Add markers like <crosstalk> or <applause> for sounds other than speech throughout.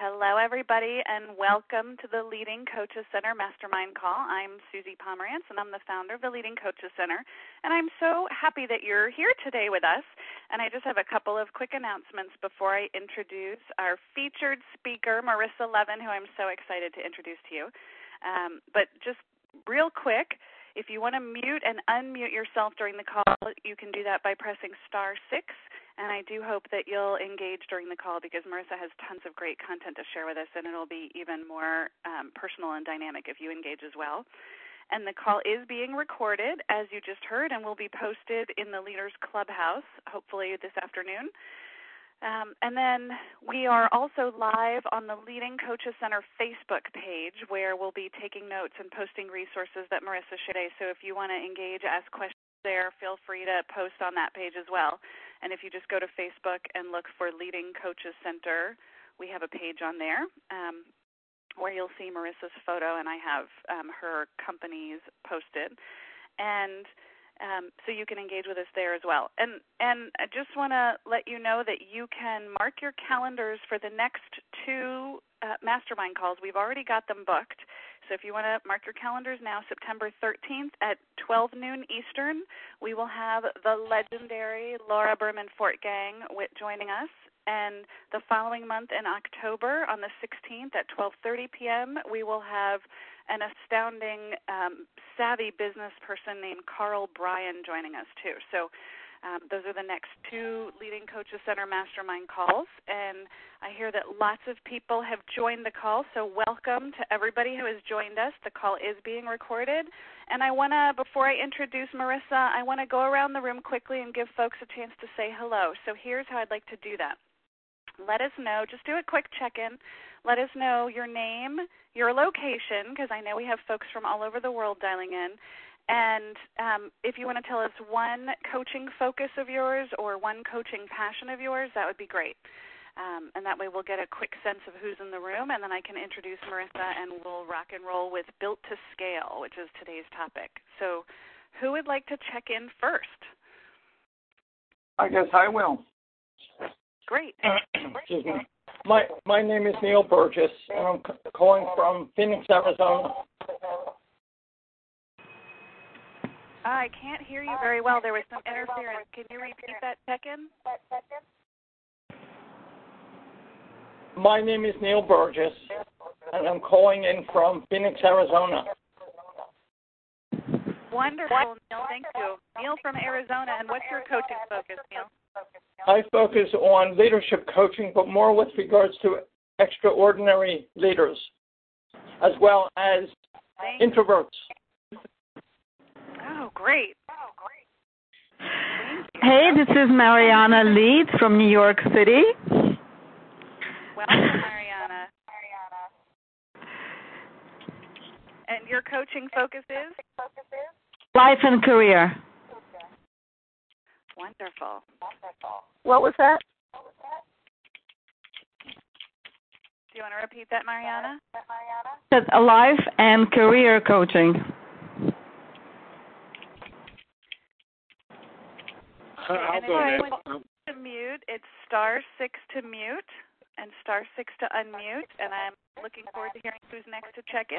Hello, everybody, and welcome to the Leading Coaches Center Mastermind Call. I'm Suzi Pomerantz, and I'm the founder of the Leading Coaches Center. And I'm so happy that you're here today with us. And I just have a couple of quick announcements before I introduce our featured speaker, Marissa Levin, who I'm so excited to introduce to you. Um, but just real quick, if you want to mute and unmute yourself during the call, you can do that by pressing star six and I do hope that you'll engage during the call because Marissa has tons of great content to share with us, and it'll be even more um, personal and dynamic if you engage as well. And the call is being recorded, as you just heard, and will be posted in the Leaders Clubhouse, hopefully this afternoon. Um, and then we are also live on the Leading Coaches Center Facebook page where we'll be taking notes and posting resources that Marissa shared. So if you want to engage, ask questions there, feel free to post on that page as well. And if you just go to Facebook and look for Leading Coaches Center, we have a page on there um, where you'll see Marissa's photo, and I have um, her companies posted. And um, so you can engage with us there as well. And and I just want to let you know that you can mark your calendars for the next two uh, mastermind calls. We've already got them booked. So if you want to mark your calendars now, September 13th at 12 noon Eastern, we will have the legendary Laura Berman Fortgang joining us. And the following month in October, on the 16th at 12:30 p.m., we will have an astounding, um, savvy business person named Carl Bryan joining us too. So um, those are the next two Leading Coaches Center Mastermind calls. And I hear that lots of people have joined the call, so welcome to everybody who has joined us. The call is being recorded. And I want to, before I introduce Marissa, I want to go around the room quickly and give folks a chance to say hello. So here's how I'd like to do that. Let us know, just do a quick check in. Let us know your name, your location, because I know we have folks from all over the world dialing in and um, if you want to tell us one coaching focus of yours or one coaching passion of yours, that would be great. Um, and that way we'll get a quick sense of who's in the room, and then I can introduce Marissa and we'll rock and roll with Built to Scale, which is today's topic. So, who would like to check in first? I guess I will. Uh, great. Excuse me. My my name is Neil Burgess, and I'm calling from Phoenix, Arizona. I can't hear you very well. There was some interference. Can you repeat that second? My name is Neil Burgess, and I'm calling in from Phoenix, Arizona. Wonderful, Neil. Thank you. Neil from Arizona. And what's your coaching focus, Neil? I focus on leadership coaching, but more with regards to extraordinary leaders, as well as Thank introverts. Oh, great. Oh, great. Hey, this is Mariana Leeds from New York City. Welcome, Mariana. And your coaching focus is? Life and career. Wonderful. What was that? Do you want to repeat that, Mariana? That a life and career coaching. and if anyone wants to mute, it's star six to mute and star six to unmute. And I'm looking forward to hearing who's next to check in.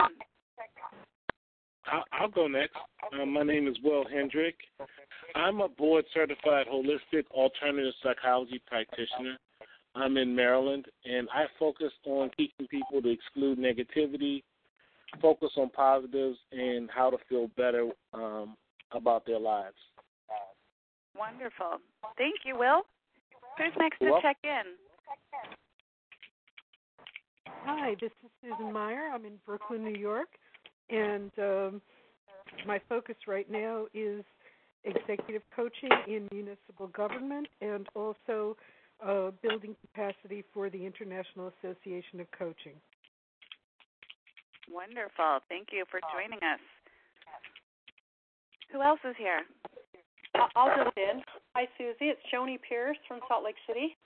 I'll, I'll go next. Uh, my name is Will Hendrick. I'm a board certified holistic alternative psychology practitioner. I'm in Maryland, and I focus on teaching people to exclude negativity, focus on positives, and how to feel better um, about their lives. Wonderful. Thank you, Will. Who's next to check in? Hi, this is Susan Meyer. I'm in Brooklyn, New York, and um, my focus right now is executive coaching in municipal government and also uh, building capacity for the International Association of Coaching. Wonderful. Thank you for joining us. Who else is here? I'll jump in. Hi, Suzi. It's Joni Pierce from Salt Lake City.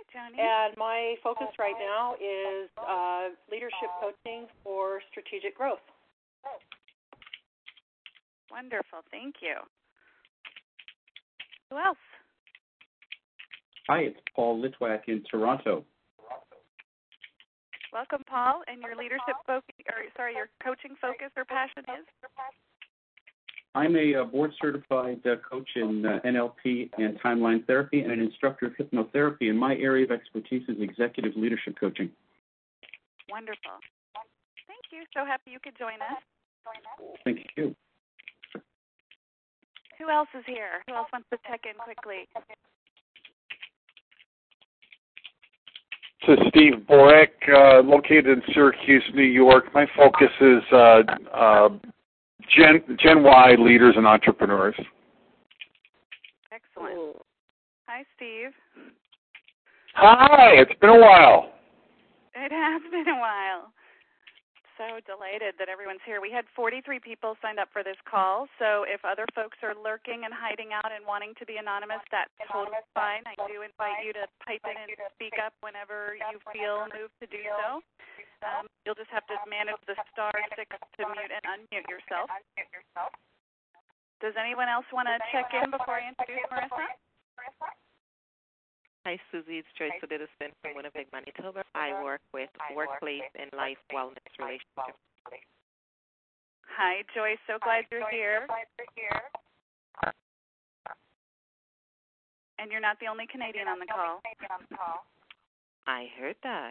Hi, Joni. And my focus right now is uh, leadership coaching for strategic growth. Wonderful. Thank you. Who else? Hi, it's Paul Litwack in Toronto. Welcome, Paul. And your leadership focus, or sorry, your coaching focus or passion is? I'm a uh, board certified uh, coach in uh, NLP and timeline therapy and an instructor of hypnotherapy. And my area of expertise is executive leadership coaching. Wonderful. Thank you. So happy you could join us. Thank you. Who else is here? Who else wants to check in quickly? This is Steve Borek, uh, located in Syracuse, New York. My focus is uh, uh, Gen, Gen Y leaders and entrepreneurs. Excellent. Hi, Steve. Hi, it's been a while. It has <laughs> been a while so delighted that everyone's here. We had 43 people signed up for this call, so if other folks are lurking and hiding out and wanting to be anonymous, that's totally fine. I do invite you to pipe in and speak up whenever you feel moved to do so. Um, you'll just have to manage the star six to mute and unmute yourself. Does anyone else want to check in before I introduce Marissa? Hi, Suzi. It's Joyce Odidison from Winnipeg, Manitoba. I work with workplace and life wellness relationships. Hi, Joyce. So glad you're here. And you're not the only Canadian on the call. I heard that.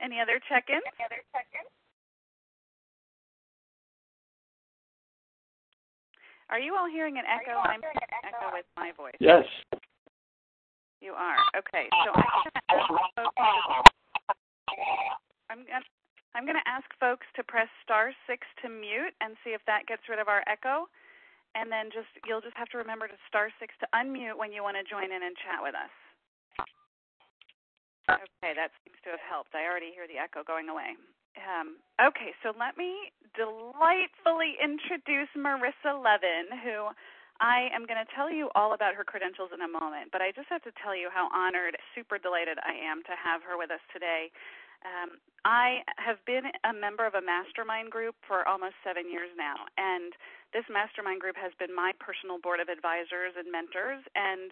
Any other check-ins? Are you all hearing an echo? I'm hearing an echo with my voice. Yes. You are. Okay. So I'm going to ask folks. I'm going to ask folks to press star six to mute and see if that gets rid of our echo. And then just you'll just have to remember to star six to unmute when you want to join in and chat with us. Okay, that seems to have helped. I already hear the echo going away. Um, okay, so let me delightfully introduce Marissa Levin, who I am going to tell you all about her credentials in a moment, but I just have to tell you how honored, super delighted I am to have her with us today. Um, I have been a member of a mastermind group for almost seven years now, and this mastermind group has been my personal board of advisors and mentors. And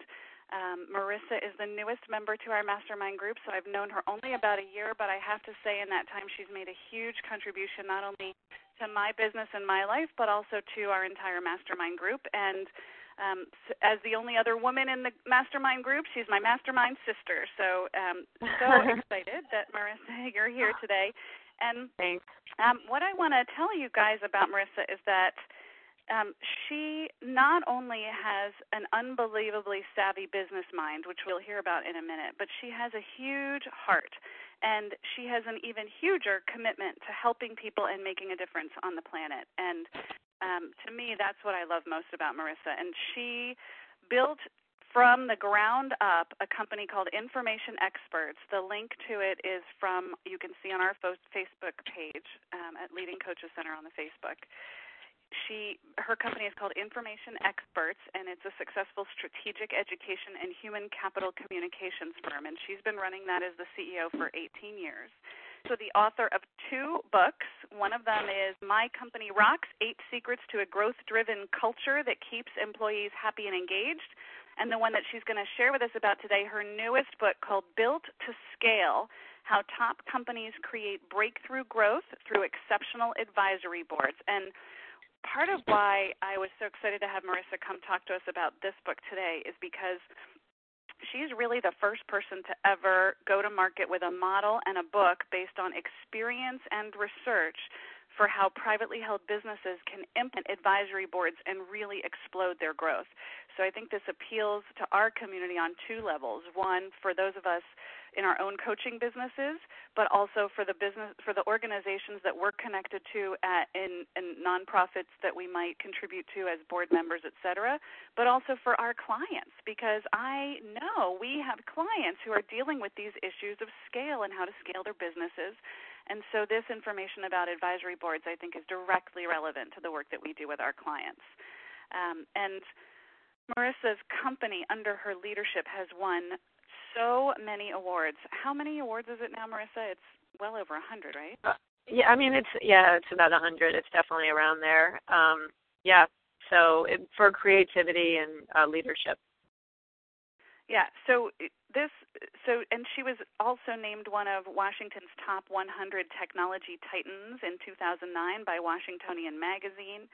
um, Marissa is the newest member to our mastermind group, so I've known her only about a year, but I have to say in that time she's made a huge contribution not only to my business and my life, but also to our entire mastermind group. And um, as the only other woman in the mastermind group, she's my mastermind sister. So um, so <laughs> excited that Marissa, you're here today. And Thanks. Um, what I want to tell you guys about Marissa is that um, she not only has an unbelievably savvy business mind, which we'll hear about in a minute, but she has a huge heart. And she has an even huger commitment to helping people and making a difference on the planet. And um, to me, that's what I love most about Marissa. And she built from the ground up a company called Information Experts. The link to it is from, you can see on our Facebook page um, at Leading Coaches Center on the Facebook she her company is called Information Experts and it's a successful strategic education and human capital communications firm and she's been running that as the CEO for 18 years. So the author of two books, one of them is My Company Rocks: 8 Secrets to a Growth-Driven Culture that Keeps Employees Happy and Engaged. And the one that she's going to share with us about today, her newest book called Built to Scale: How Top Companies Create Breakthrough Growth Through Exceptional Advisory Boards. And part of why I was so excited to have Marissa come talk to us about this book today is because she's really the first person to ever go to market with a model and a book based on experience and research for how privately held businesses can implement advisory boards and really explode their growth. So I think this appeals to our community on two levels. One, for those of us in our own coaching businesses, but also for the business for the organizations that we're connected to at, in, in nonprofits that we might contribute to as board members, et cetera, but also for our clients because I know we have clients who are dealing with these issues of scale and how to scale their businesses. And so this information about advisory boards I think is directly relevant to the work that we do with our clients. Um, and Marissa's company under her leadership has won so many awards. How many awards is it now, Marissa? It's well over a hundred, right? Uh, yeah, I mean it's yeah, it's about a hundred. It's definitely around there. Um, yeah, so it, for creativity and uh, leadership. Yeah. So this, so and she was also named one of Washington's top 100 technology titans in 2009 by Washingtonian Magazine.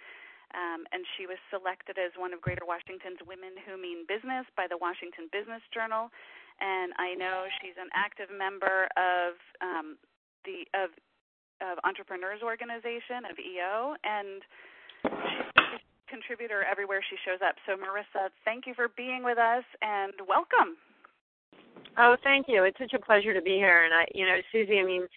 Um, and she was selected as one of Greater Washington's Women Who Mean Business by the Washington Business Journal. And I know she's an active member of um, the of of Entrepreneurs Organization of EO, and she's contributor everywhere she shows up. So Marissa, thank you for being with us and welcome. Oh, thank you. It's such a pleasure to be here. And I, you know, Suzi, I mean,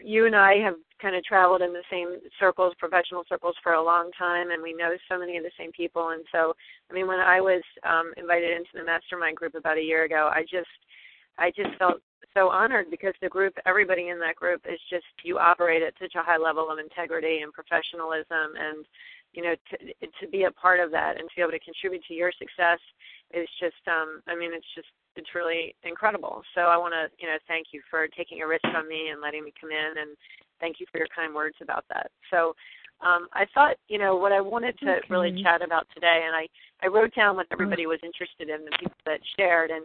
you and I have kind of traveled in the same circles, professional circles, for a long time, and we know so many of the same people. And so, I mean, when I was um, invited into the mastermind group about a year ago, I just, I just felt so honored because the group, everybody in that group, is just you operate at such a high level of integrity and professionalism, and you know, to to be a part of that and to be able to contribute to your success is just, um, I mean, it's just it's really incredible. So I want to, you know, thank you for taking a risk on me and letting me come in, and thank you for your kind words about that. So um, I thought, you know, what I wanted to okay. really chat about today, and I I wrote down what everybody was interested in, the people that shared, and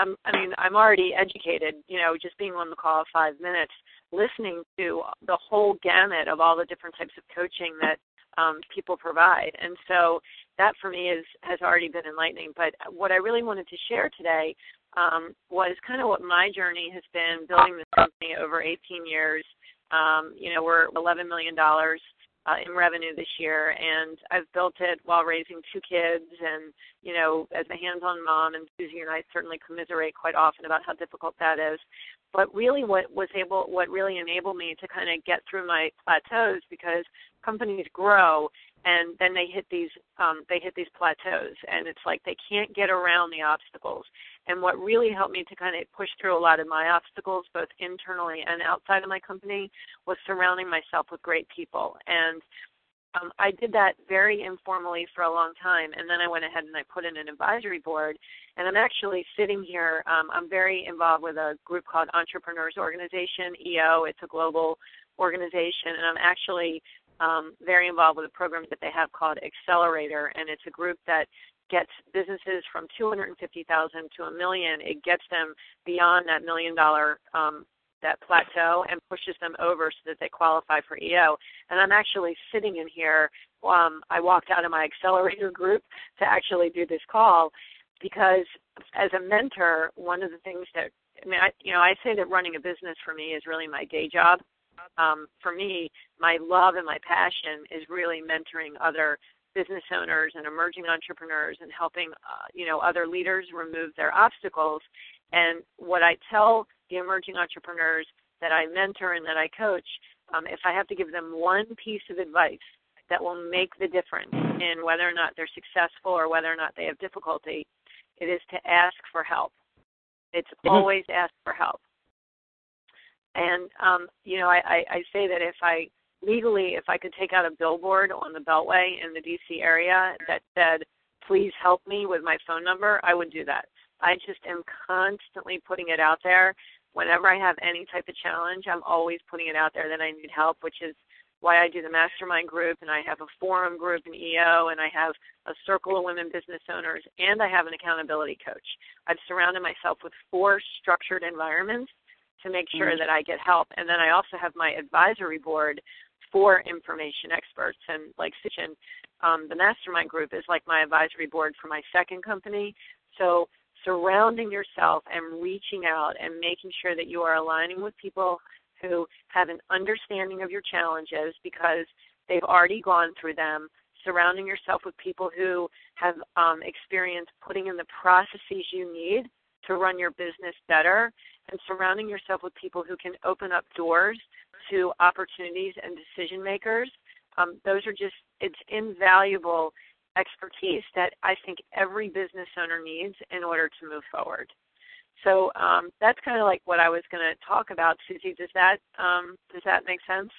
um, I mean, I'm already educated, you know, just being on the call five minutes, listening to the whole gamut of all the different types of coaching that um, people provide, and so that for me is has already been enlightening. But what I really wanted to share today um, was kind of what my journey has been building this company over 18 years. Um, you know, we're 11 million dollars uh, in revenue this year, and I've built it while raising two kids, and you know, as a hands-on mom, and Suzi and I certainly commiserate quite often about how difficult that is. But really, what was able, what really enabled me to kind of get through my plateaus, because companies grow and then they hit these um, they hit these plateaus and it's like they can't get around the obstacles. And what really helped me to kind of push through a lot of my obstacles both internally and outside of my company was surrounding myself with great people. And um, I did that very informally for a long time, and then I went ahead and I put in an advisory board. And I'm actually sitting here. Um, I'm very involved with a group called Entrepreneurs Organization (EO). It's a global organization, and I'm actually um, very involved with a program that they have called Accelerator, and it's a group that gets businesses from 250,000 to a million. It gets them beyond that million dollar um, that plateau and pushes them over so that they qualify for EO. And I'm actually sitting in here. Um, I walked out of my <laughs> accelerator group to actually do this call because as a mentor, one of the things that I mean, I, you know, I say that running a business for me is really my day job um, for me, my love and my passion is really mentoring other business owners and emerging entrepreneurs and helping uh, you know other leaders remove their obstacles. And what I tell the emerging entrepreneurs that I mentor and that I coach, um, if I have to give them one piece of advice that will make the difference in whether or not they're successful or whether or not they have difficulty, it is to ask for help. It's mm-hmm. always ask for help. And um, you know, I, I, I say that if I legally, if I could take out a billboard on the Beltway in the DC area that said, "Please help me with my phone number," I would do that. I just am constantly putting it out there. Whenever I have any type of challenge, I'm always putting it out there that I need help, which is why I do the mastermind group and I have a forum group in EO and I have a circle of women business owners and I have an accountability coach. I've surrounded myself with four structured environments to make sure mm-hmm. that I get help. And then I also have my advisory board for information experts. And like Sitchin, um, the mastermind group is like my advisory board for my second company. So surrounding yourself and reaching out and making sure that you are aligning with people who have an understanding of your challenges because they've already gone through them surrounding yourself with people who have um, experience putting in the processes you need to run your business better and surrounding yourself with people who can open up doors to opportunities and decision makers. Um, those are just, it's invaluable expertise that I think every business owner needs in order to move forward. So um, that's kind of like what I was going to talk about, Suzi. Does that um, does that make sense?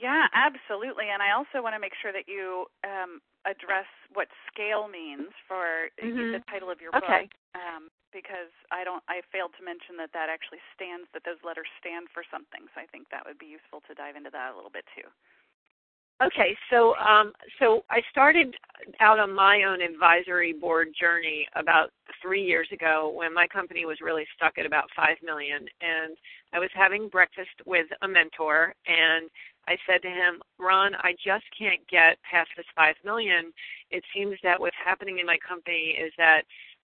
Yeah, absolutely. And I also want to make sure that you um, address what scale means for mm-hmm. the title of your okay. book. Um, because I don't I failed to mention that that actually stands that those letters stand for something. So I think that would be useful to dive into that a little bit too. Okay, so um, so I started out on my own advisory board journey about three years ago when my company was really stuck at about five million, and I was having breakfast with a mentor, and I said to him, Ron, I just can't get past this five million. It seems that what's happening in my company is that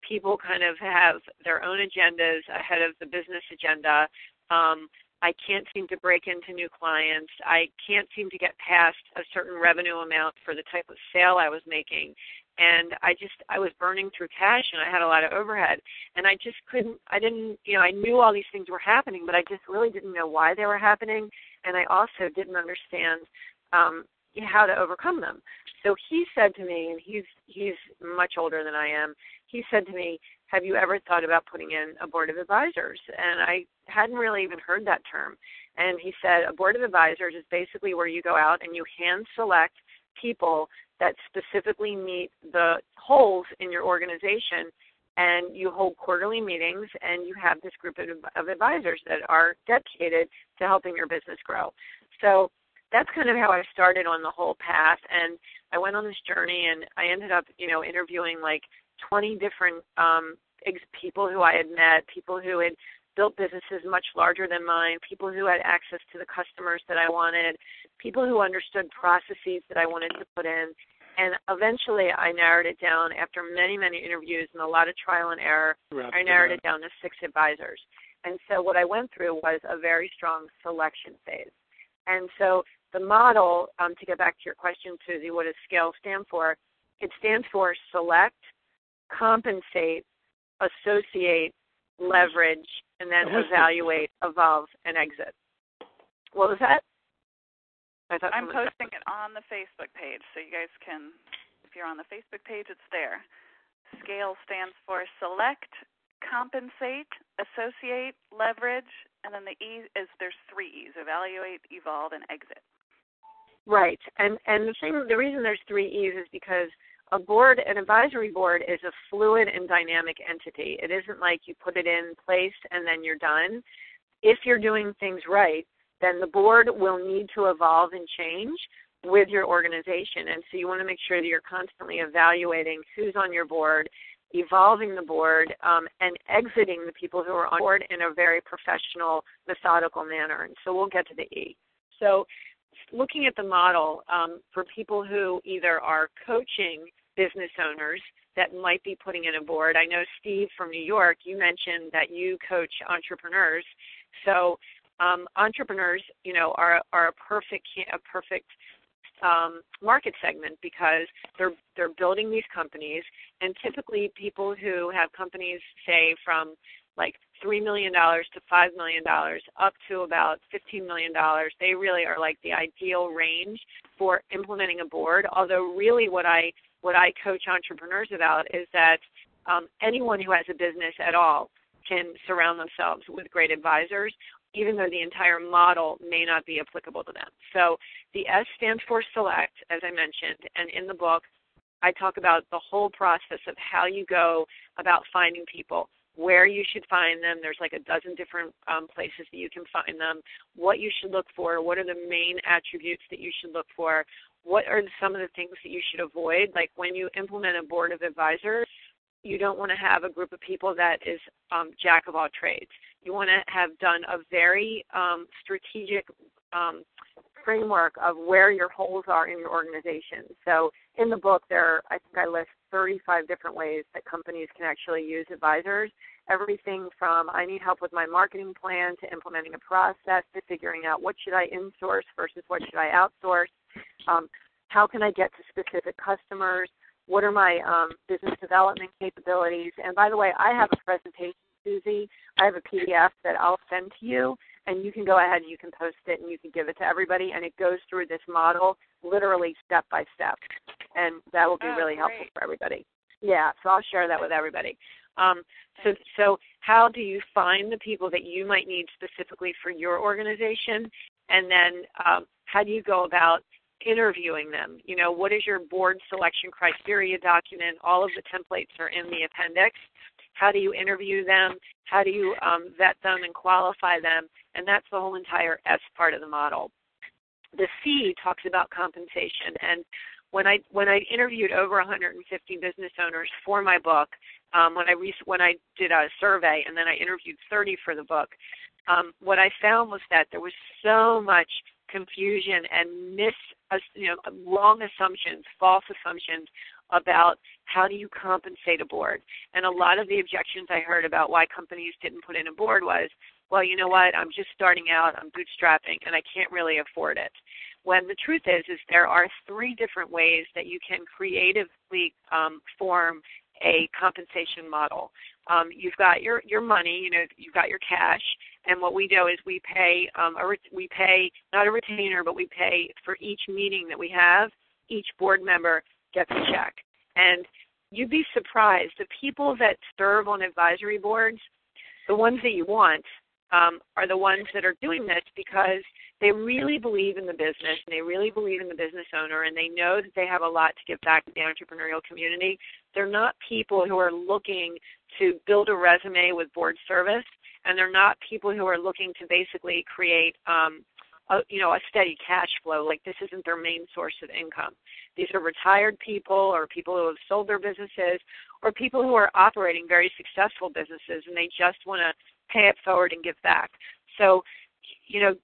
people kind of have their own agendas ahead of the business agenda. Um, I can't seem to break into new clients. I can't seem to get past a certain revenue amount for the type of sale I was making. And I just, I was burning through cash and I had a lot of overhead. And I just couldn't, I didn't, you know, I knew all these things were happening, but I just really didn't know why they were happening. And I also didn't understand um, how to overcome them. So he said to me, and he's, he's much older than I am, he said to me, have you ever thought about putting in a board of advisors? And I hadn't really even heard that term. And he said, a board of advisors is basically where you go out and you hand select people that specifically meet the holes in your organization and you hold quarterly meetings and you have this group of, of advisors that are dedicated to helping your business grow. So that's kind of how I started on the whole path and I went on this journey and I ended up, you know, interviewing like 20 different um, ex- people who I had met, people who had built businesses much larger than mine, people who had access to the customers that I wanted, people who understood processes that I wanted to put in. And eventually I narrowed it down after many, many interviews and a lot of trial and error. Right, I narrowed it down to six advisors. And so what I went through was a very strong selection phase. And so the model, um, to get back to your question, Suzi, what does SCALE stand for? It stands for select, compensate, associate, leverage, and then evaluate, evolve, and exit. What was that? I thought I'm someone said- posting it on the Facebook page, so you guys can, if you're on the Facebook page, it's there. SCALE stands for select, compensate, associate, leverage, and then the E is there's three E's: evaluate, evolve, and exit. Right, and and the thing, the reason there's three E's is because a board, an advisory board, is a fluid and dynamic entity. It isn't like you put it in place and then you're done. If you're doing things right, then the board will need to evolve and change with your organization. And so you want to make sure that you're constantly evaluating who's on your board, evolving the board, um, and exiting the people who are on board in a very professional, methodical manner. And so we'll get to the E. So looking at the model um, for people who either are coaching business owners that might be putting in a board. I know Steve from New York, you mentioned that you coach entrepreneurs. So um, entrepreneurs, you know, are are a perfect a perfect um, market segment because they're they're building these companies, and typically people who have companies, say from like three million dollars to five million dollars, up to about fifteen million dollars, they really are like the ideal range for implementing a board. Although really, what I what I coach entrepreneurs about is that um, anyone who has a business at all can surround themselves with great advisors, even though the entire model may not be applicable to them. So the S stands for select, as I mentioned, and in the book, I talk about the whole process of how you go about finding people, where you should find them. There's like a dozen different um, places that you can find them, what you should look for, what are the main attributes that you should look for, what are some of the things that you should avoid. Like when you implement a board of advisors, you don't want to have a group of people that is um, jack of all trades. You want to have done a very um, strategic um, framework of where your holes are in your organization. So in the book, there I think I list 35 different ways that companies can actually use advisors. Everything from I need help with my marketing plan to implementing a process to figuring out what should I insource versus what should I outsource. Um, how can I get to specific customers? What are my um, business development capabilities? And by the way, I have a presentation, Suzi. I have a PDF that I'll send to you, and you can go ahead and you can post it and you can give it to everybody. And it goes through this model literally step by step, and that will be Oh, really great. helpful for everybody. Yeah, so I'll share that with everybody. Um, so, so how do you find the people that you might need specifically for your organization, and then um, how do you go about interviewing them? You know, what is your board selection criteria document? All of the templates are in the appendix. How do you interview them? How do you um, vet them and qualify them? And that's the whole entire S part of the model. The C talks about compensation, and when I when I interviewed over 150 business owners for my book, um, when I re- when I did a survey and then I interviewed 30 for the book, um, what I found was that there was so much confusion and mis you know wrong assumptions, false assumptions about how do you compensate a board. And a lot of the objections I heard about why companies didn't put in a board was, well, you know what, I'm just starting out, I'm bootstrapping, and I can't really afford it. When the truth is, is there are three different ways that you can creatively um, form a compensation model. Um, you've got your your money, you know, you've got your cash, and what we do is we pay um, a we pay not a retainer, but we pay for each meeting that we have. Each board member gets a check, and you'd be surprised the people that serve on advisory boards, the ones that you want, um, are the ones that are doing this because they really believe in the business and they really believe in the business owner and they know that they have a lot to give back to the entrepreneurial community. They're not people who are looking to build a resume with board service and they're not people who are looking to basically create um, a, you know a steady cash flow like this isn't their main source of income these are retired people or people who have sold their businesses or people who are operating very successful businesses and they just want to pay it forward and give back so you know,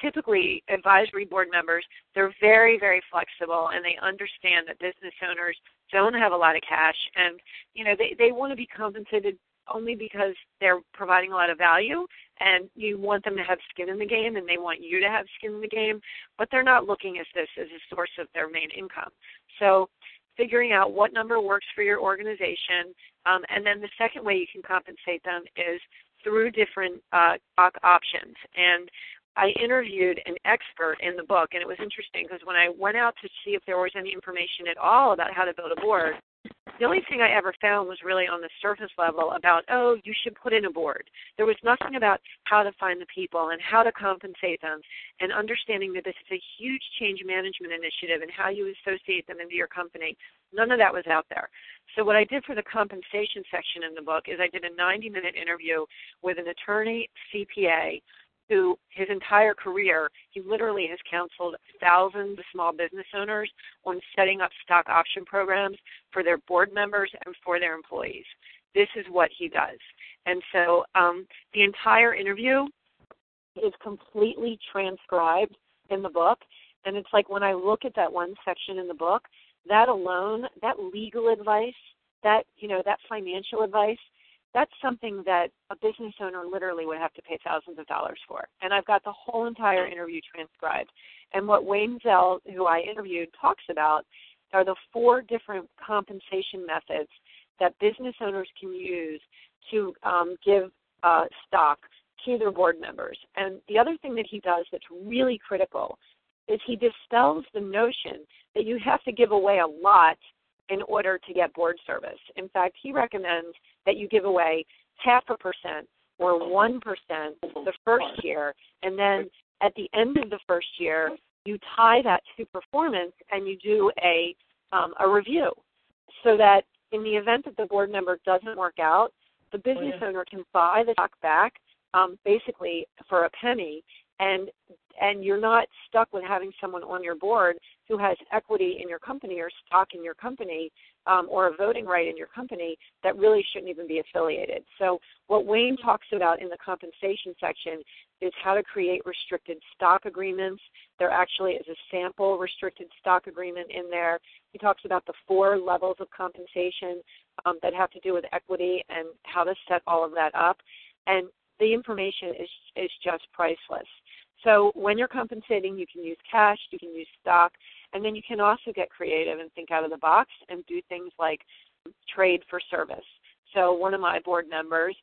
typically advisory board members, they're very, very flexible and they understand that business owners don't have a lot of cash and, you know, they, they want to be compensated only because they're providing a lot of value and you want them to have skin in the game and they want you to have skin in the game, but they're not looking at this as a source of their main income. So figuring out what number works for your organization. Um, and then the second way you can compensate them is through different uh, options. And I interviewed an expert in the book, and it was interesting because when I went out to see if there was any information at all about how to build a board, the only thing I ever found was really on the surface level about, oh, you should put in a board. There was nothing about how to find the people and how to compensate them and understanding that this is a huge change management initiative and how you associate them into your company. None of that was out there. So what I did for the compensation section in the book is I did a 90 minute interview with an attorney CPA who his entire career, he literally has counseled thousands of small business owners on setting up stock option programs for their board members and for their employees. This is what he does. And so um, the entire interview is completely transcribed in the book. And it's like when I look at that one section in the book, that alone, that legal advice, that, you know, that financial advice, that's something that a business owner literally would have to pay thousands of dollars for. And I've got the whole entire interview transcribed. And what Wayne Zell, who I interviewed, talks about are the four different compensation methods that business owners can use to um, give uh, stock to their board members. And the other thing that he does that's really critical is he dispels the notion that you have to give away a lot in order to get board service. In fact, he recommends that you give away half a percent or one percent the first year, and then at the end of the first year, you tie that to performance and you do a um, a review, so that in the event that the board member doesn't work out, the business oh, yeah. owner can buy the stock back um, basically for a penny, and and you're not stuck with having someone on your board who has equity in your company or stock in your company um, or a voting right in your company that really shouldn't even be affiliated. So, what Wayne talks about in the compensation section is how to create restricted stock agreements. There actually is a sample restricted stock agreement in there. He talks about the four levels of compensation um, that have to do with equity and how to set all of that up. And the information is is just priceless. So when you're compensating, you can use cash, you can use stock, and then you can also get creative and think out of the box and do things like trade for service. So one of my board members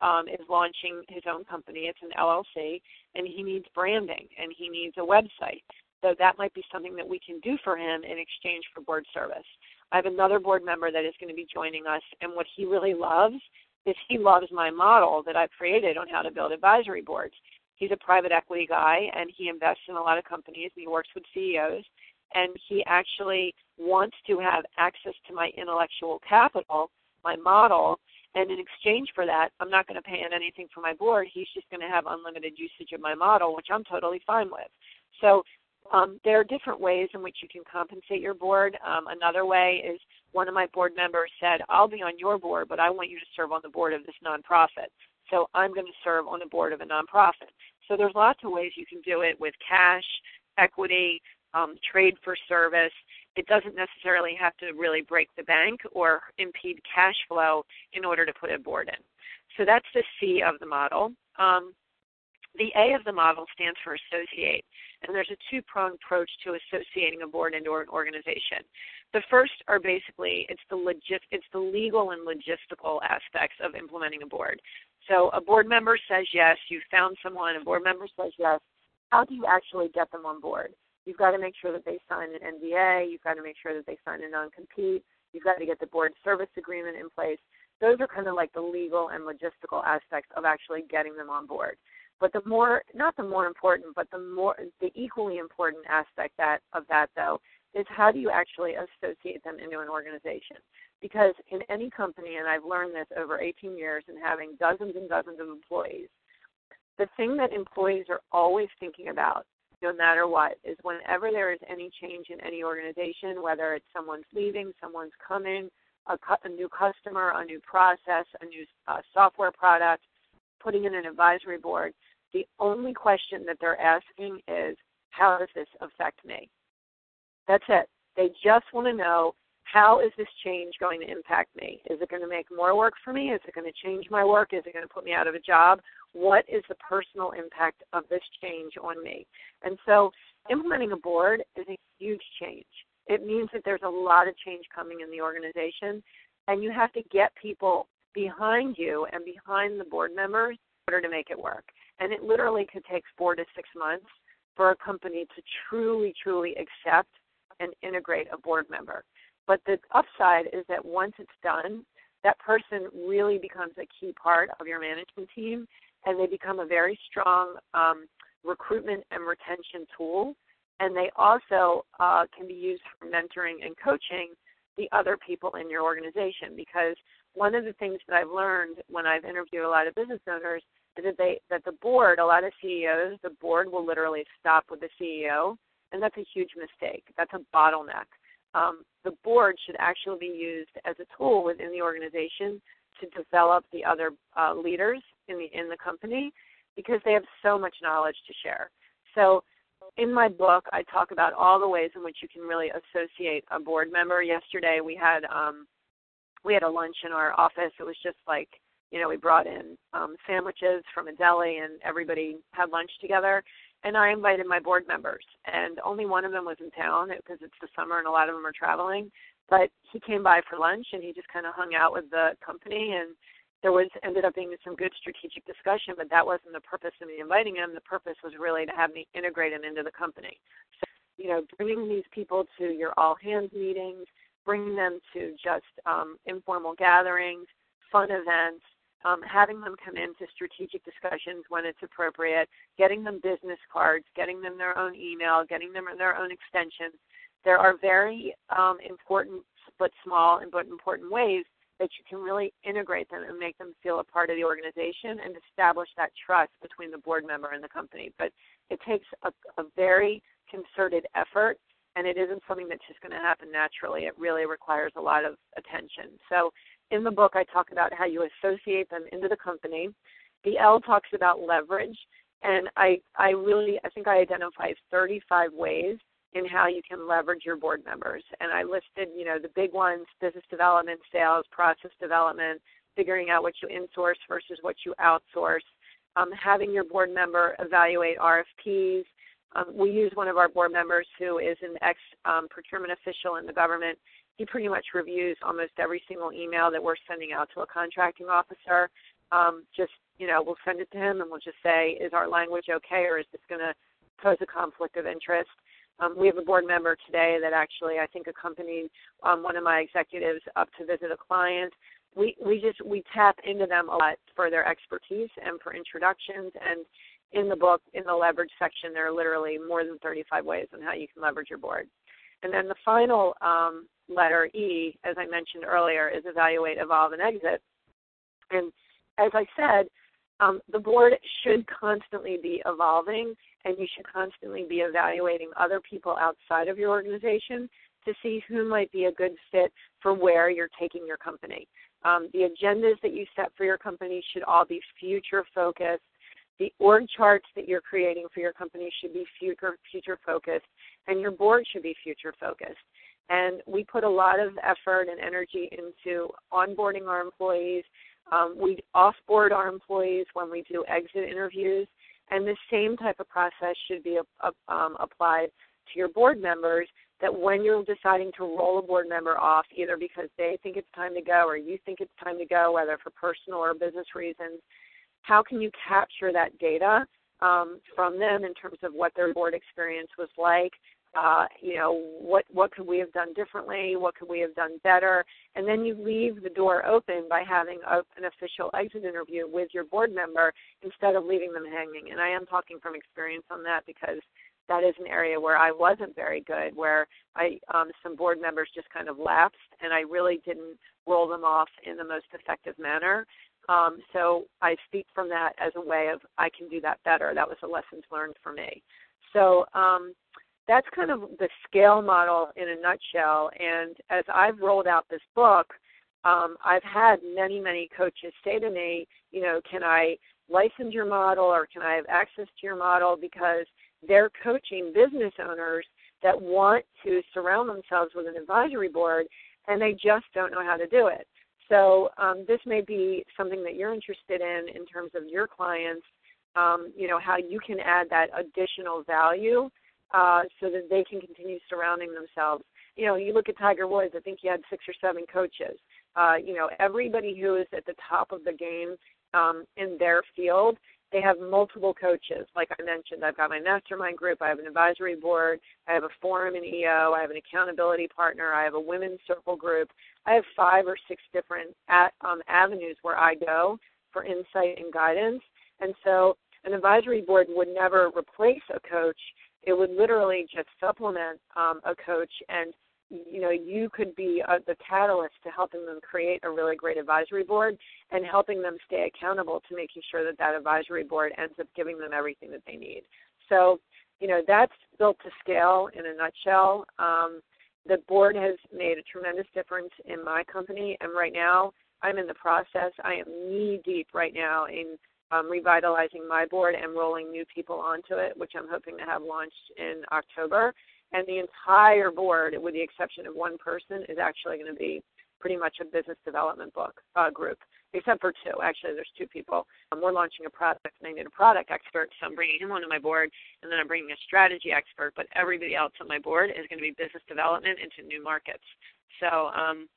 um, is launching his own company. It's an LLC, and he needs branding and he needs a website. So that might be something that we can do for him in exchange for board service. I have another board member that is going to be joining us, and what he really loves is he loves my model that I've created on how to build advisory boards. He's a private equity guy and he invests in a lot of companies and he works with CEOs and he actually wants to have access to my intellectual capital, my model, and in exchange for that, I'm not going to pay him anything for my board. He's just going to have unlimited usage of my model, which I'm totally fine with. So Um, there are different ways in which you can compensate your board. Um, another way is one of my board members said, I'll be on your board, but I want you to serve on the board of this nonprofit. So I'm going to serve on the board of a nonprofit. So there's lots of ways you can do it with cash, equity, um, trade for service. It doesn't necessarily have to really break the bank or impede cash flow in order to put a board in. So that's the C of the model. Um, the A of the model stands for associate, and there's a two pronged approach to associating a board into an organization. The first are basically it's the legit it's the legal and logistical aspects of implementing a board. So a board member says yes, you found someone, a board member says yes. How do you actually get them on board? You've got to make sure that they sign an NDA, you've got to make sure that they sign a non compete, you've got to get the board service agreement in place. Those are kind of like the legal and logistical aspects of actually getting them on board. But the more, not the more important, but the more, the equally important aspect that of that though is how do you actually associate them into an organization? Because in any company, and I've learned this over 18 years and having dozens and dozens of employees, the thing that employees are always thinking about, no matter what, is whenever there is any change in any organization, whether it's someone's leaving, someone's coming, a, a new customer, a new process, a new uh, software product, putting in an advisory board, the only question that they're asking is, how does this affect me? That's it. They just want to know, how is this change going to impact me? Is it going to make more work for me? Is it going to change my work? Is it going to put me out of a job? What is the personal impact of this change on me? And so implementing a board is a huge change. It means that there's a lot of change coming in the organization, and you have to get people behind you and behind the board members in order to make it work. And it literally could take four to six months for a company to truly, truly accept and integrate a board member. But the upside is that once it's done, that person really becomes a key part of your management team and they become a very strong um, recruitment and retention tool. And they also uh, can be used for mentoring and coaching the other people in your organization because one of the things that I've learned when I've interviewed a lot of business owners is that they that the board, a lot of CEOs, the board will literally stop with the CEO, and that's a huge mistake. That's a bottleneck. Um, the board should actually be used as a tool within the organization to develop the other uh, leaders in the in the company because they have so much knowledge to share. So in my book, I talk about all the ways in which you can really associate a board member. Yesterday, we had um, we had a lunch in our office. It was just like you know, we brought in um, sandwiches from a deli and everybody had lunch together. And I invited my board members, and only one of them was in town because it's the summer and a lot of them are traveling. But he came by for lunch and he just kind of hung out with the company and there was ended up being some good strategic discussion, but that wasn't the purpose of me inviting him. The purpose was really to have me integrate him into the company. So, you know, bringing these people to your all hands meetings, bringing them to just um, informal gatherings, fun events, um, having them come into strategic discussions when it's appropriate, getting them business cards, getting them their own email, getting them their own extensions. There are very um, important but small and but important ways that you can really integrate them and make them feel a part of the organization and establish that trust between the board member and the company. But it takes a, a very concerted effort and it isn't something that's just going to happen naturally. It really requires a lot of attention. So in the book, I talk about how you associate them into the company. The L talks about leverage, and I, I really, I think I identify 35 ways in how you can leverage your board members. And I listed, you know, the big ones: business development, sales, process development, figuring out what you insource versus what you outsource, um, having your board member evaluate RFPs. Um, we use one of our board members who is an ex um, procurement official in the government he pretty much reviews almost every single email that we're sending out to a contracting officer. Um, just you know, we'll send it to him and we'll just say, is our language okay, or is this going to pose a conflict of interest? Um, we have a board member today that actually I think accompanied um, one of my executives up to visit a client. We we just we tap into them a lot for their expertise and for introductions. And in the book, in the leverage section, there are literally more than 35 ways on how you can leverage your board. And then the final um, letter E, as I mentioned earlier, is evaluate, evolve, and exit. And as I said, um, the board should constantly be evolving and you should constantly be evaluating other people outside of your organization to see who might be a good fit for where you're taking your company. Um, the agendas that you set for your company should all be future focused. The org charts that you're creating for your company should be future future focused, and your board should be future focused. And we put a lot of effort and energy into onboarding our employees. Um, we offboard our employees when we do exit interviews, and the same type of process should be um, applied to your board members that when you're deciding to roll a board member off, either because they think it's time to go or you think it's time to go, whether for personal or business reasons, how can you capture that data um, from them in terms of what their board experience was like? Uh, you know, what what could we have done differently? What could we have done better? And then you leave the door open by having a, an official exit interview with your board member instead of leaving them hanging. And I am talking from experience on that because that is an area where I wasn't very good, where I um, some board members just kind of lapsed, and I really didn't roll them off in the most effective manner. Um, so I speak from that as a way of I can do that better. That was a lessons learned for me. So um, that's kind of the scale model in a nutshell. And as I've rolled out this book, um, I've had many, many coaches say to me, you know, can I license your model or can I have access to your model? Because they're coaching business owners that want to surround themselves with an advisory board and they just don't know how to do it. So um, this may be something that you're interested in in terms of your clients, um, you know, how you can add that additional value uh, so that they can continue surrounding themselves. You know, you look at Tiger Woods, I think he had six or seven coaches. Uh, you know, everybody who is at the top of the game um, in their field they have multiple coaches. Like I mentioned, I've got my mastermind group, I have an advisory board, I have a forum in EO, I have an accountability partner, I have a women's circle group. I have five or six different at, um, avenues where I go for insight and guidance. And so an advisory board would never replace a coach. It would literally just supplement um, a coach and you know you could be uh, the catalyst to helping them create a really great advisory board and helping them stay accountable to making sure that that advisory board ends up giving them everything that they need. So you know that's built to scale in a nutshell. Um, the board has made a tremendous difference in my company and right now i'm in the process. I am knee deep right now in um, revitalizing my board and rolling new people onto it which i'm hoping to have launched in october and the entire board, with the exception of one person, is actually going to be pretty much a business development book uh, group, except for two. Actually, there's two people. Um, we're launching a product, and I need a product expert, so I'm bringing him onto my board, and then I'm bringing a strategy expert. But everybody else on my board is going to be business development into new markets. So, um,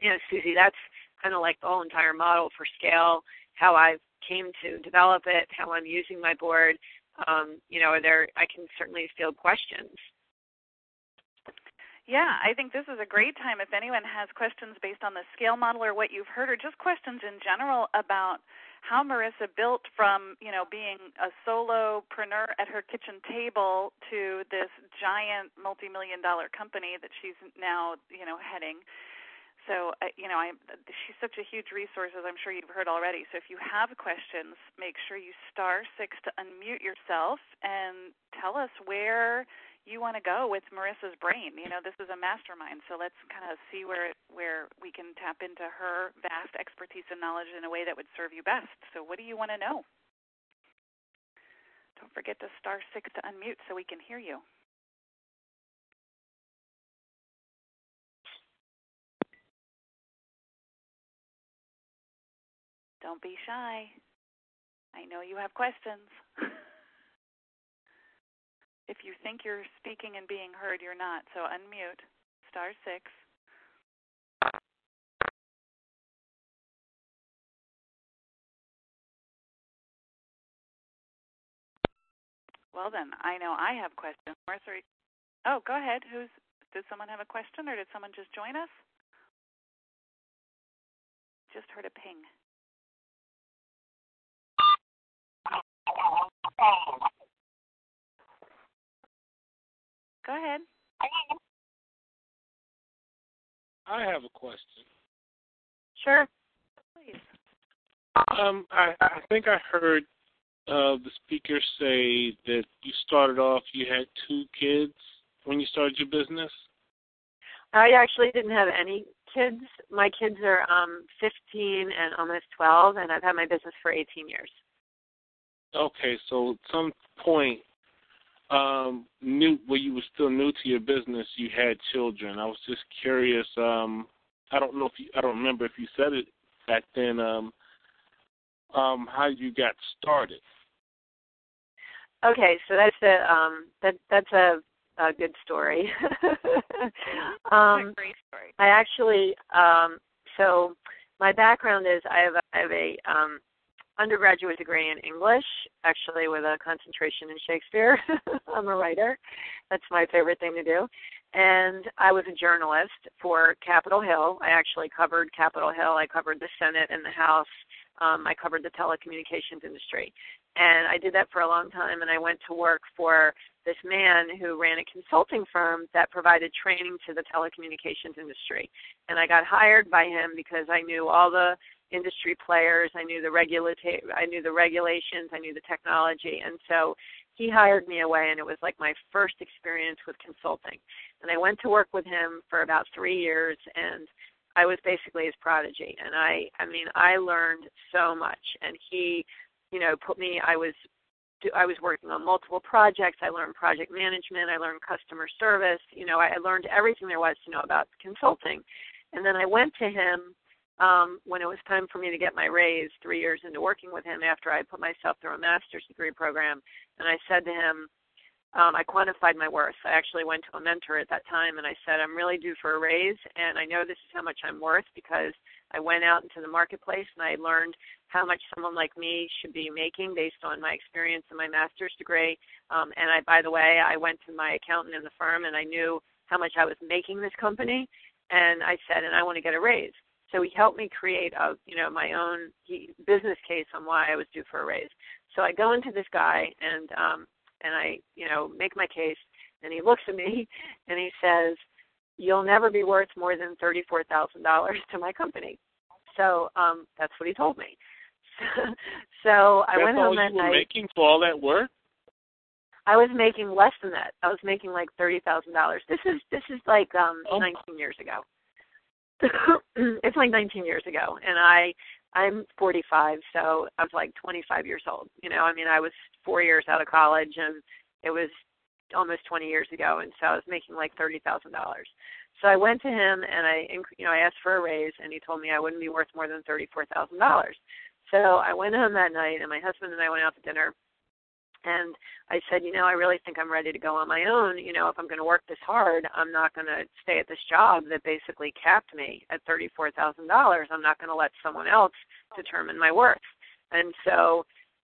you know, Suzi, that's kind of like the whole entire model for scale, how I came to develop it, how I'm using my board. Um, you know, there I can certainly field questions yeah, I think this is a great time if anyone has questions based on the scale model or what you've heard or just questions in general about how Marissa built from, you know, being a solopreneur at her kitchen table to this giant multi-million dollar company that she's now, you know, heading. So, uh, you know, I she's such a huge resource as I'm sure you've heard already. So if you have questions, make sure you star 6 to unmute yourself and tell us where you want to go with Marissa's brain. You know, this is a mastermind, so let's kind of see where where we can tap into her vast expertise and knowledge in a way that would serve you best. So, what do you want to know? Don't forget to star six to unmute so we can hear you. Don't be shy. I know you have questions. <laughs> If you think you're speaking and being heard, you're not. So unmute. Star six. Well then, I know I have questions. Martha, oh, go ahead. Who's? Did someone have a question, or did someone just join us? Just heard a ping. Go ahead. I have a question. Sure. Please. Um, I, I think I heard of the speaker say that you started off, you had two kids when you started your business? I actually didn't have any kids. My kids are um 15 and almost 12, and I've had my business for 18 years. Okay, so at some point, um, new where you were still new to your business, you had children. I was just curious. Um, I don't know if you, I don't remember if you said it back then. Um, um, how you got started. Okay, so that's a um, that that's a, a good story. <laughs> um, great story. I actually um, so my background is I have a, I have a um, undergraduate degree in English, actually with a concentration in Shakespeare. <laughs> I'm a writer. That's my favorite thing to do. And I was a journalist for Capitol Hill. I actually covered Capitol Hill. I covered the Senate and the House. Um, I covered the telecommunications industry. And I did that for a long time. And I went to work for this man who ran a consulting firm that provided training to the telecommunications industry. And I got hired by him because I knew all the industry players. I knew the regulata- I knew the regulations. I knew the technology, and so he hired me away, and it was like my first experience with consulting. And I went to work with him for about three years, and I was basically his prodigy. And I, I mean, I learned so much. And he, you know, put me. I was I was working on multiple projects. I learned project management. I learned customer service. You know, I learned everything there was to know about consulting. And then I went to him um, when it was time for me to get my raise three years into working with him after I put myself through a master's degree program. And I said to him, um, I quantified my worth. I actually went to a mentor at that time and I said, I'm really due for a raise and I know this is how much I'm worth because I went out into the marketplace and I learned how much someone like me should be making based on my experience and my master's degree. Um, and I, by the way, I went to my accountant in the firm and I knew how much I was making this company. And I said, and I want to get a raise. So he helped me create a, you know, my own business case on why I was due for a raise. So I go into this guy and um and I, you know, make my case and he looks at me <laughs> and he says, "You'll never be worth more than $34,000 to my company." So, um that's what he told me. so <laughs> so I that's went home that you were night. making for all that work? I was making less than that. I was making like thirty thousand dollars. This is this is like um Oh. nineteen years ago. <coughs> it's like 19 years ago, and I I'm 45, so I was like 25 years old. You know, I mean, I was four years out of college, and it was almost 20 years ago, and so I was making like thirty thousand dollars. So I went to him and I, you know, I asked for a raise, and he told me I wouldn't be worth more than thirty-four thousand dollars. So I went home that night, and my husband and I went out to dinner, and I said, you know, I really think I'm ready to go on my own. You know, if I'm going to work this hard, I'm not going to stay at this job that basically capped me at $34,000. I'm not going to let someone else determine my worth. And so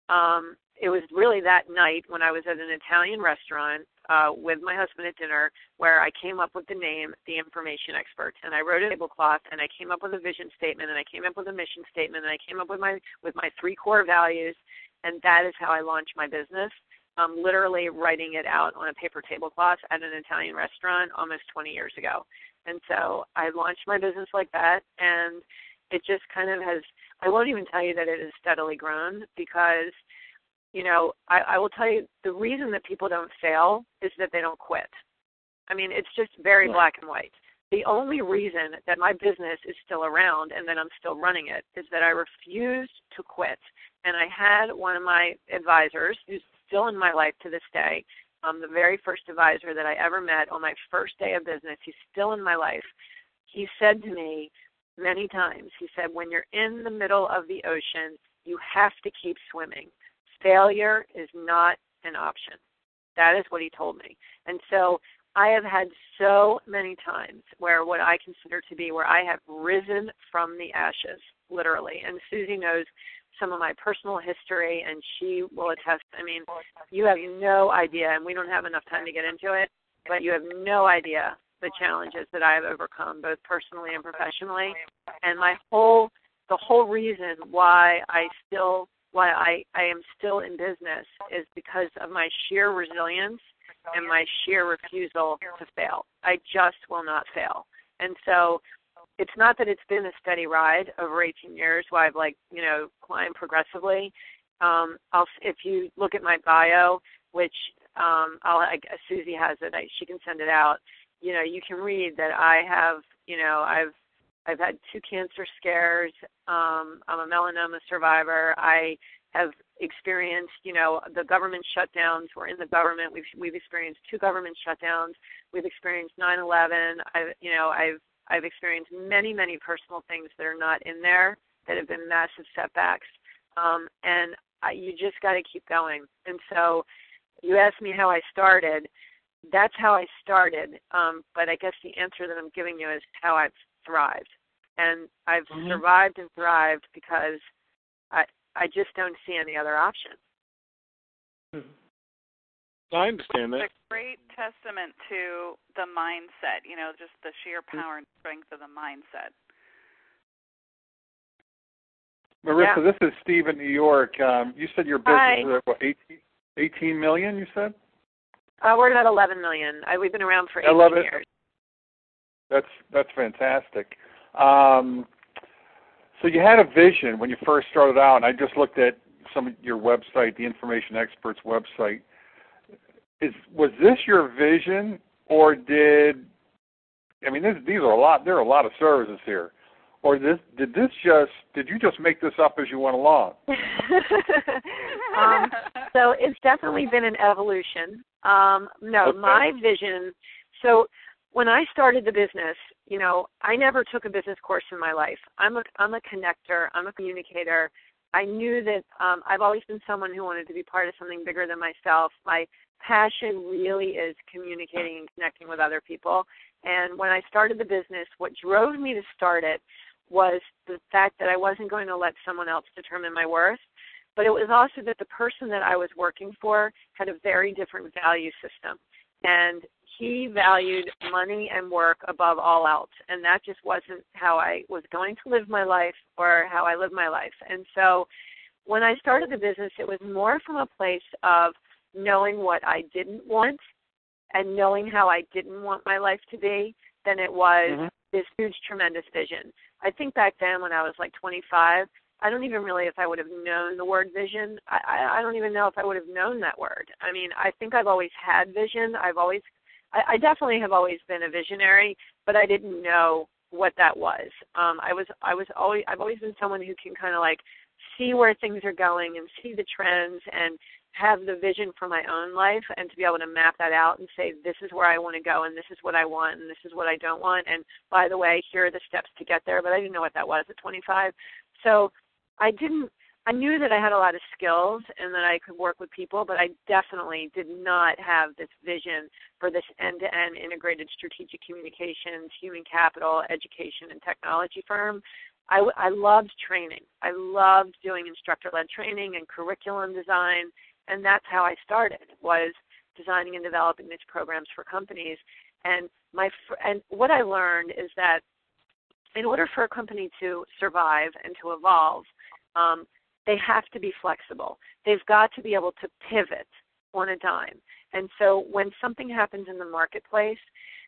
um it was really that night when I was at an Italian restaurant uh with my husband at dinner where I came up with the name the information expert and I wrote a tablecloth and I came up with a vision statement and I came up with a mission statement and I came up with my with my three core values and that is how I launched my business. Um, literally writing it out on a paper tablecloth at an Italian restaurant almost 20 years ago. And so I launched my business like that, and it just kind of has, I won't even tell you that it has steadily grown because, you know, I, I will tell you the reason that people don't fail is that they don't quit. I mean, it's just very Right. black and white. The only reason that my business is still around and that I'm still running it is that I refused to quit. And I had one of my advisors, who's still in my life to this day, um, the very first advisor that I ever met on my first day of business. He's still in my life. He said to me many times, he said, when you're in the middle of the ocean, you have to keep swimming. Failure is not an option. That is what he told me. And so I have had so many times where what I consider to be where I have risen from the ashes, literally. And Suzi knows some of my personal history, and she will attest. I mean, you have no idea, and we don't have enough time to get into it, but you have no idea the challenges that I have overcome, both personally and professionally. And my whole, the whole reason why I still, why I, I am still in business is because of my sheer resilience and my sheer refusal to fail. I just will not fail. And so it's not that it's been a steady ride over 18 years where I've like, you know, climbed progressively. um, I'll if you look at my bio, which um, I'll I, Suzi has it. I, she can send it out. You know, you can read that I have. You know, I've I've had two cancer scares. Um, I'm a melanoma survivor. I have experienced, you know, the government shutdowns. We're in the government. We've we've experienced two government shutdowns. We've experienced 9/11. I, you know, I've I've experienced many many personal things that are not in there that have been massive setbacks. Um, and I, you just got to keep going. And so, you asked me how I started. That's how I started. Um, but I guess the answer that I'm giving you is how I've thrived. And I've mm-hmm. survived and thrived because I I just don't see any other option. Mm-hmm. I understand that. It's a great testament to the mindset, you know, just the sheer mm-hmm. power and strength of the mindset. Marissa, yeah. this is Steve in New York. Um, you said your business Hi. is at what, 18, 18 million, you said? Uh, we're at 11 million. I, we've been around for 18 11, years. That's that's fantastic. Um, so you had a vision when you first started out, and I just looked at some of your website, the Information Experts website. Is was this your vision, or did I mean this, these are a lot? There are a lot of services here, or this did this just did you just make this up as you went along? <laughs> um, so it's definitely been an evolution. Um, no, okay. my vision. So when I started the business, you know, I never took a business course in my life. I'm a I'm a connector. I'm a communicator. I knew that um, I've always been someone who wanted to be part of something bigger than myself. My passion really is communicating and connecting with other people. And when I started the business, what drove me to start it was the fact that I wasn't going to let someone else determine my worth, but it was also that the person that I was working for had a very different value system. And he valued money and work above all else and that just wasn't how i was going to live my life or how i live my life and so when i started the business it was more from a place of knowing what i didn't want and knowing how i didn't want my life to be than it was mm-hmm. this huge tremendous vision i think back then when i was like 25 I don't even really if I would have known the word vision. I, I don't even know if I would have known that word. I mean, I think I've always had vision. I've always I, I definitely have always been a visionary, but I didn't know what that was. Um, I was I was always I've always been someone who can kind of like see where things are going and see the trends and have the vision for my own life and to be able to map that out and say this is where I want to go and this is what I want and this is what I don't want and by the way here are the steps to get there but I didn't know what that was at 25 so I didn't I knew that I had a lot of skills and that I could work with people, but I definitely did not have this vision for this end to end integrated strategic communications, human capital, education, and technology firm. I, I loved training. I loved doing instructor led training and curriculum design, and that's how I started was designing and developing these programs for companies. And my and what I learned is that in order for a company to survive and to evolve, um, they have to be flexible. They've got to be able to pivot on a dime. And so when something happens in the marketplace,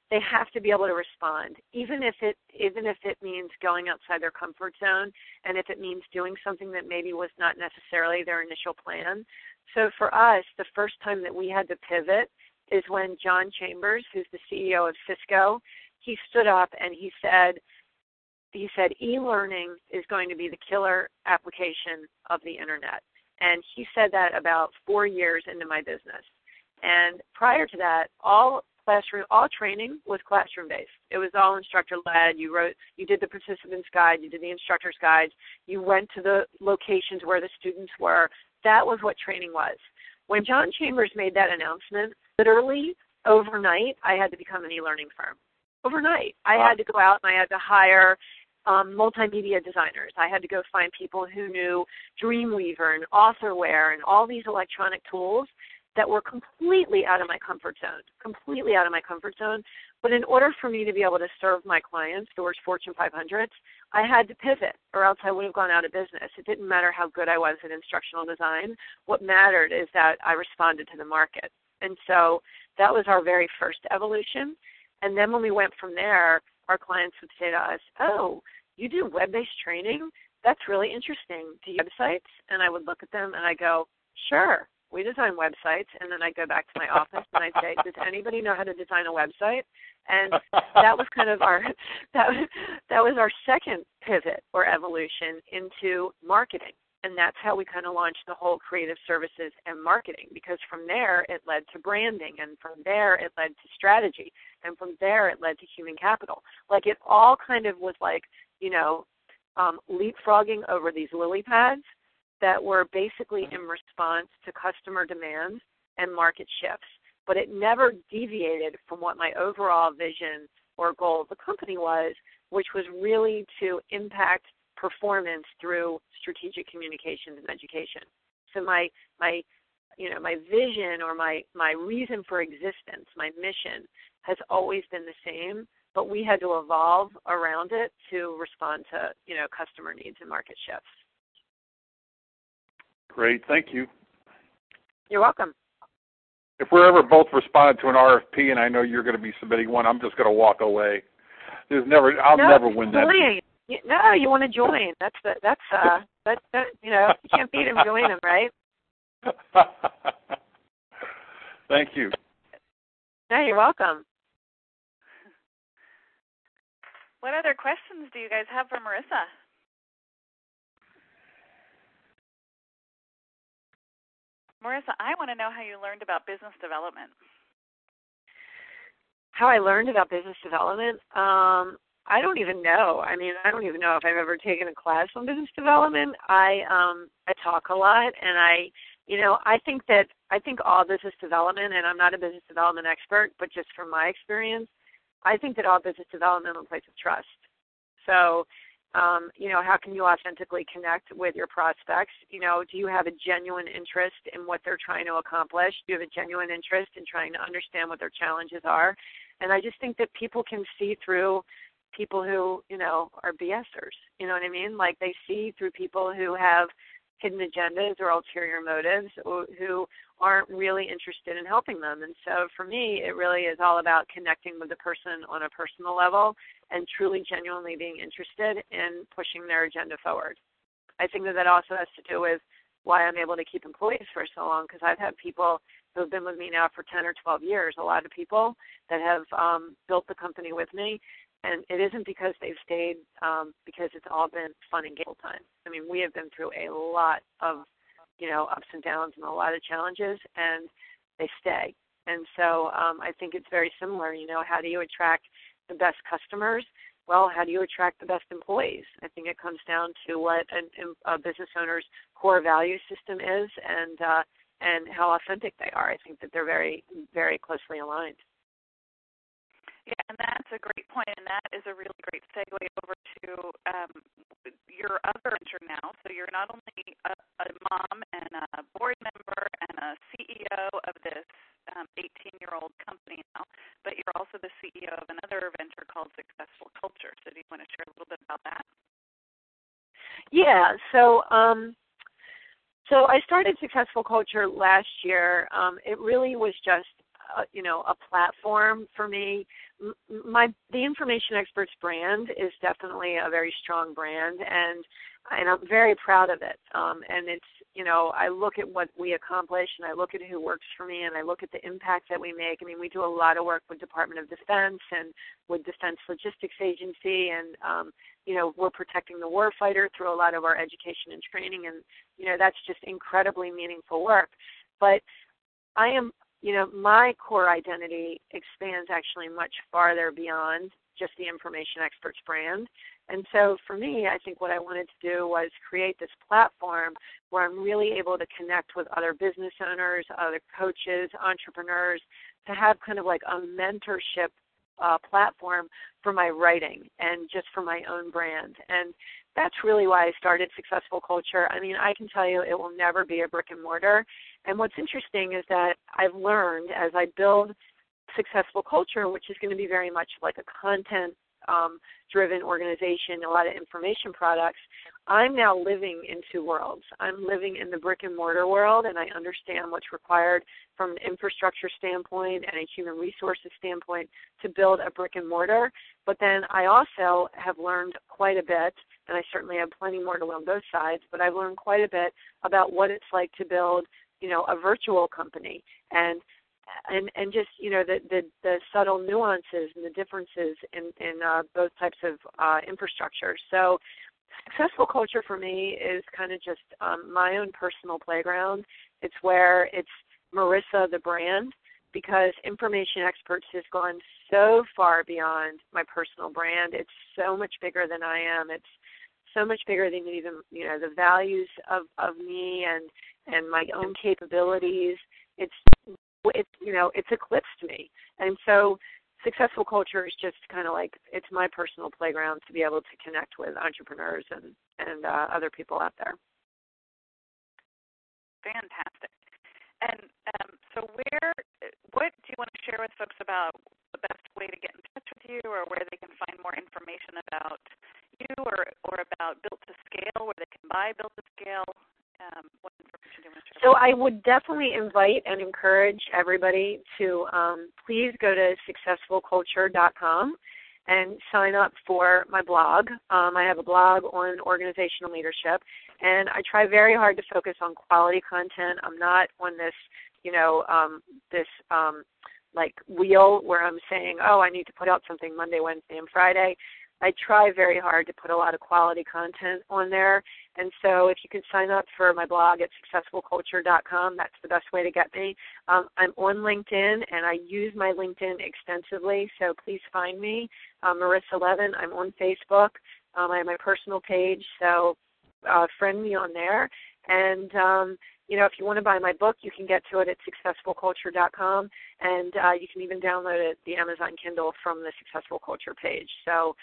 they have to be able to respond, even if it even if it means going outside their comfort zone, and if it means doing something that maybe was not necessarily their initial plan. So for us, the first time that we had to pivot is when John Chambers, who's the CEO of Cisco, he stood up and he said, he said e-learning is going to be the killer application of the internet. And he said that about four years into my business. And prior to that, all classroom, all training was classroom based. It was all instructor led. You wrote, you did the participants guide, you did the instructors guide you went to the locations where the students were. That was what training was. When John Chambers made that announcement, literally overnight, I had to become an e-learning firm overnight. I had to go out and I had to hire um, multimedia designers. I had to go find people who knew Dreamweaver and Authorware and all these electronic tools that were completely out of my comfort zone, completely out of my comfort zone. But in order for me to be able to serve my clients, the Fortune 500s, I had to pivot, or else I would have gone out of business. It didn't matter how good I was at instructional design. What mattered is that I responded to the market. And so that was our very first evolution. And then when we went from there, our clients would say to us, "Oh, you do web-based training? that's really interesting. Do you websites? And I would look at them and I go, sure, we design websites. And then I go back to my office and I say, does anybody know how to design a website? And that was kind of our <laughs> that that was our second pivot or evolution into marketing. And that's how we kind of launched the whole creative services and marketing because from there it led to branding and from there it led to strategy and from there it led to human capital. Like it all kind of was like, you know, um, leapfrogging over these lily pads that were basically in response to customer demands and market shifts. But it never deviated from what my overall vision or goal of the company was, which was really to impact performance through strategic communications and education. So my my you know my vision or my my reason for existence, my mission has always been the same, but we had to evolve around it to respond to you know customer needs and market shifts. Great, thank you. You're welcome. If we're ever both responded to an RFP, and I know you're going to be submitting one, I'm just going to walk away. There's never, I'll no, never win that. No, you want to join. That's the, that's uh, that, that you know, you can't beat him, join him, right? <laughs> Thank you. No, you're welcome. What other questions do you guys have for Marissa? Marissa, I want to know how you learned about business development. How I learned about business development? Um, I don't even know. I mean, I don't even know if I've ever taken a class on business development. I um I talk a lot and I you know, I think that I think all business development and I'm not a business development expert, but just from my experience, I think that all business development is a place of trust. So um, you know, how can you authentically connect with your prospects? You know, do you have a genuine interest in what they're trying to accomplish? Do you have a genuine interest in trying to understand what their challenges are? And I just think that people can see through people who, you know, are BSers. You know what I mean? Like they see through people who have hidden agendas or ulterior motives or who aren't really interested in helping them. And so for me, it really is all about connecting with the person on a personal level and truly genuinely being interested in pushing their agenda forward. I think that that also has to do with why I'm able to keep employees for so long because I've had people who have been with me now for 10 or 12 years, a lot of people that have um, built the company with me. And it isn't because they've stayed, um, because it's all been fun and game time. I mean, we have been through a lot of, you know, ups and downs and a lot of challenges, and they stay. And so um, I think it's very similar. You know, how do you attract the best customers? Well, how do you attract the best employees? I think it comes down to what a, a business owner's core value system is, and uh, and how authentic they are. I think that they're very very closely aligned. And that's a great point, and that is a really great segue over to um, your other venture now. So you're not only a, a mom and a board member and a CEO of this 18-year-old um, company now, but you're also the CEO of another venture called Successful Culture. So do you want to share a little bit about that? Yeah. So. Um, so I started Successful Culture last year. Um, it really was just, uh, you know, a platform for me my the information experts brand is definitely a very strong brand and and I'm very proud of it. Um, and it's you know I look at what we accomplish and I look at who works for me and I look at the impact that we make. I mean we do a lot of work with Department of Defense and with Defense Logistics Agency and um, you know we're protecting the warfighter through a lot of our education and training and you know that's just incredibly meaningful work. But I am you know, my core identity expands actually much farther beyond just the information experts brand. And so for me, I think what I wanted to do was create this platform where I'm really able to connect with other business owners, other coaches, entrepreneurs, to have kind of like a mentorship uh, platform for my writing and just for my own brand. And that's really why I started Successful Culture. I mean, I can tell you it will never be a brick and mortar. And what's interesting is that I've learned as I build Successful Culture, which is going to be very much like a content um, driven organization, a lot of information products, I'm now living in two worlds. I'm living in the brick and mortar world, and I understand what's required from an infrastructure standpoint and a human resources standpoint to build a brick and mortar. But then I also have learned quite a bit and I certainly have plenty more to learn both sides. But I've learned quite a bit about what it's like to build, you know, a virtual company and and and just you know the the, the subtle nuances and the differences in in uh, both types of uh, infrastructure. So successful culture for me is kind of just um, my own personal playground. It's where it's Marissa the brand because information experts has gone so far beyond my personal brand. It's so much bigger than I am. It's so much bigger than even you know the values of of me and and my own capabilities. It's it's you know it's eclipsed me, and so successful culture is just kind of like it's my personal playground to be able to connect with entrepreneurs and and uh, other people out there. Fantastic. And um, so, where, what do you want to share with folks about the best way to get in touch with you, or where they can find more information about you, or or about Built to Scale, where they can buy Built to Scale? Um? So, I would definitely invite and encourage everybody to um, please go to successfulculture.com and sign up for my blog. Um, I have a blog on organizational leadership, and I try very hard to focus on quality content. I'm not on this, you know, um, this um, like wheel where I'm saying, oh, I need to put out something Monday, Wednesday, and Friday. I try very hard to put a lot of quality content on there. And so if you can sign up for my blog at successfulculture.com, that's the best way to get me. Um, I'm on LinkedIn and I use my LinkedIn extensively, so please find me. Um, Marissa Levin. I'm on Facebook. Um, I have my personal page, so uh, friend me on there. And um, you know, if you want to buy my book, you can get to it at successfulculture.com, and uh, you can even download it the Amazon Kindle from the Successful Culture page. So,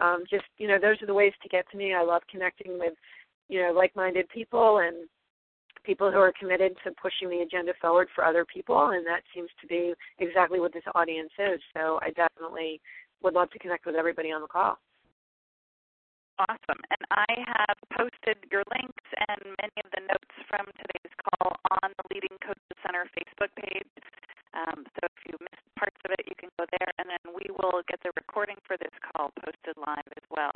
um, just you know, those are the ways to get to me. I love connecting with you know like-minded people and people who are committed to pushing the agenda forward for other people, and that seems to be exactly what this audience is. So, I definitely would love to connect with everybody on the call. Awesome. And I have posted your links and many of the notes from today's call on the Leading Coaches Center Facebook page. Um, so if you missed parts of it, you can go there, and then we will get the recording for this call posted live as well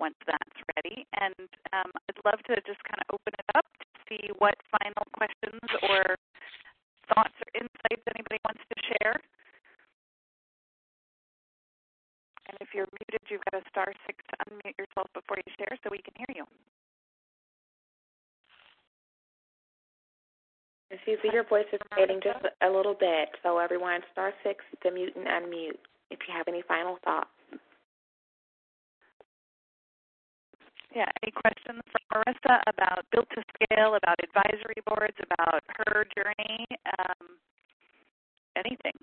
once that's ready. And um, I'd love to just kind of open it up to see what final questions or thoughts or insights anybody wants to share. And if you're muted, you've got a star six to unmute yourself before you share so we can hear you. Suzi, your voice is fading just a little bit, so everyone, star six to mute and unmute if you have any final thoughts. Yeah, any questions for Marissa about Built to Scale, about advisory boards, about her journey, um, anything?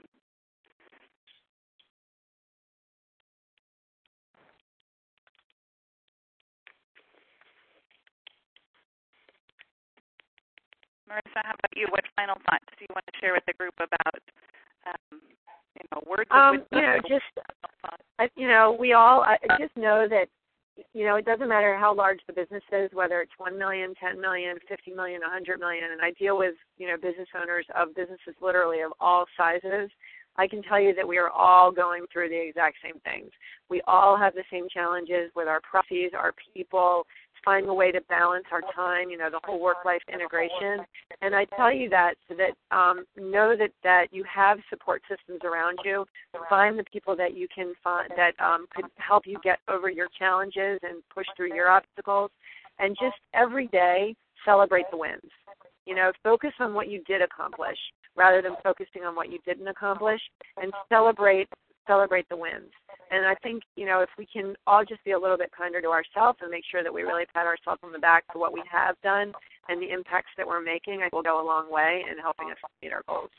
Marissa, how about you? What final thoughts do you want to share with the group about, um, you know, words um, You know, just, I, you know, we all I just know that, you know, it doesn't matter how large the business is, whether it's one million, ten million, fifty million, a hundred million, and I deal with, you know, business owners of businesses literally of all sizes. I can tell you that we are all going through the exact same things. We all have the same challenges with our processes, our people, finding a way to balance our time, you know, the whole work life integration. And I tell you that so that um, know that, that you have support systems around you. Find the people that you can find that um, could help you get over your challenges and push through your obstacles. And just every day celebrate the wins. You know, focus on what you did accomplish rather than focusing on what you didn't accomplish and celebrate celebrate the wins. And I think, you know, if we can all just be a little bit kinder to ourselves and make sure that we really pat ourselves on the back for what we have done and the impacts that we're making, I think will go a long way in helping us meet our goals.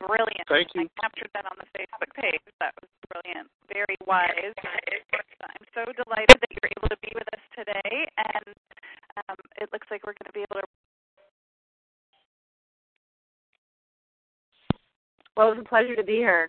Brilliant. Thank you. I captured that on the Facebook page. That was brilliant. Very wise. I'm so delighted that you're able to be with us today. And um, it looks like we're going to be able to Well, it was a pleasure to be here.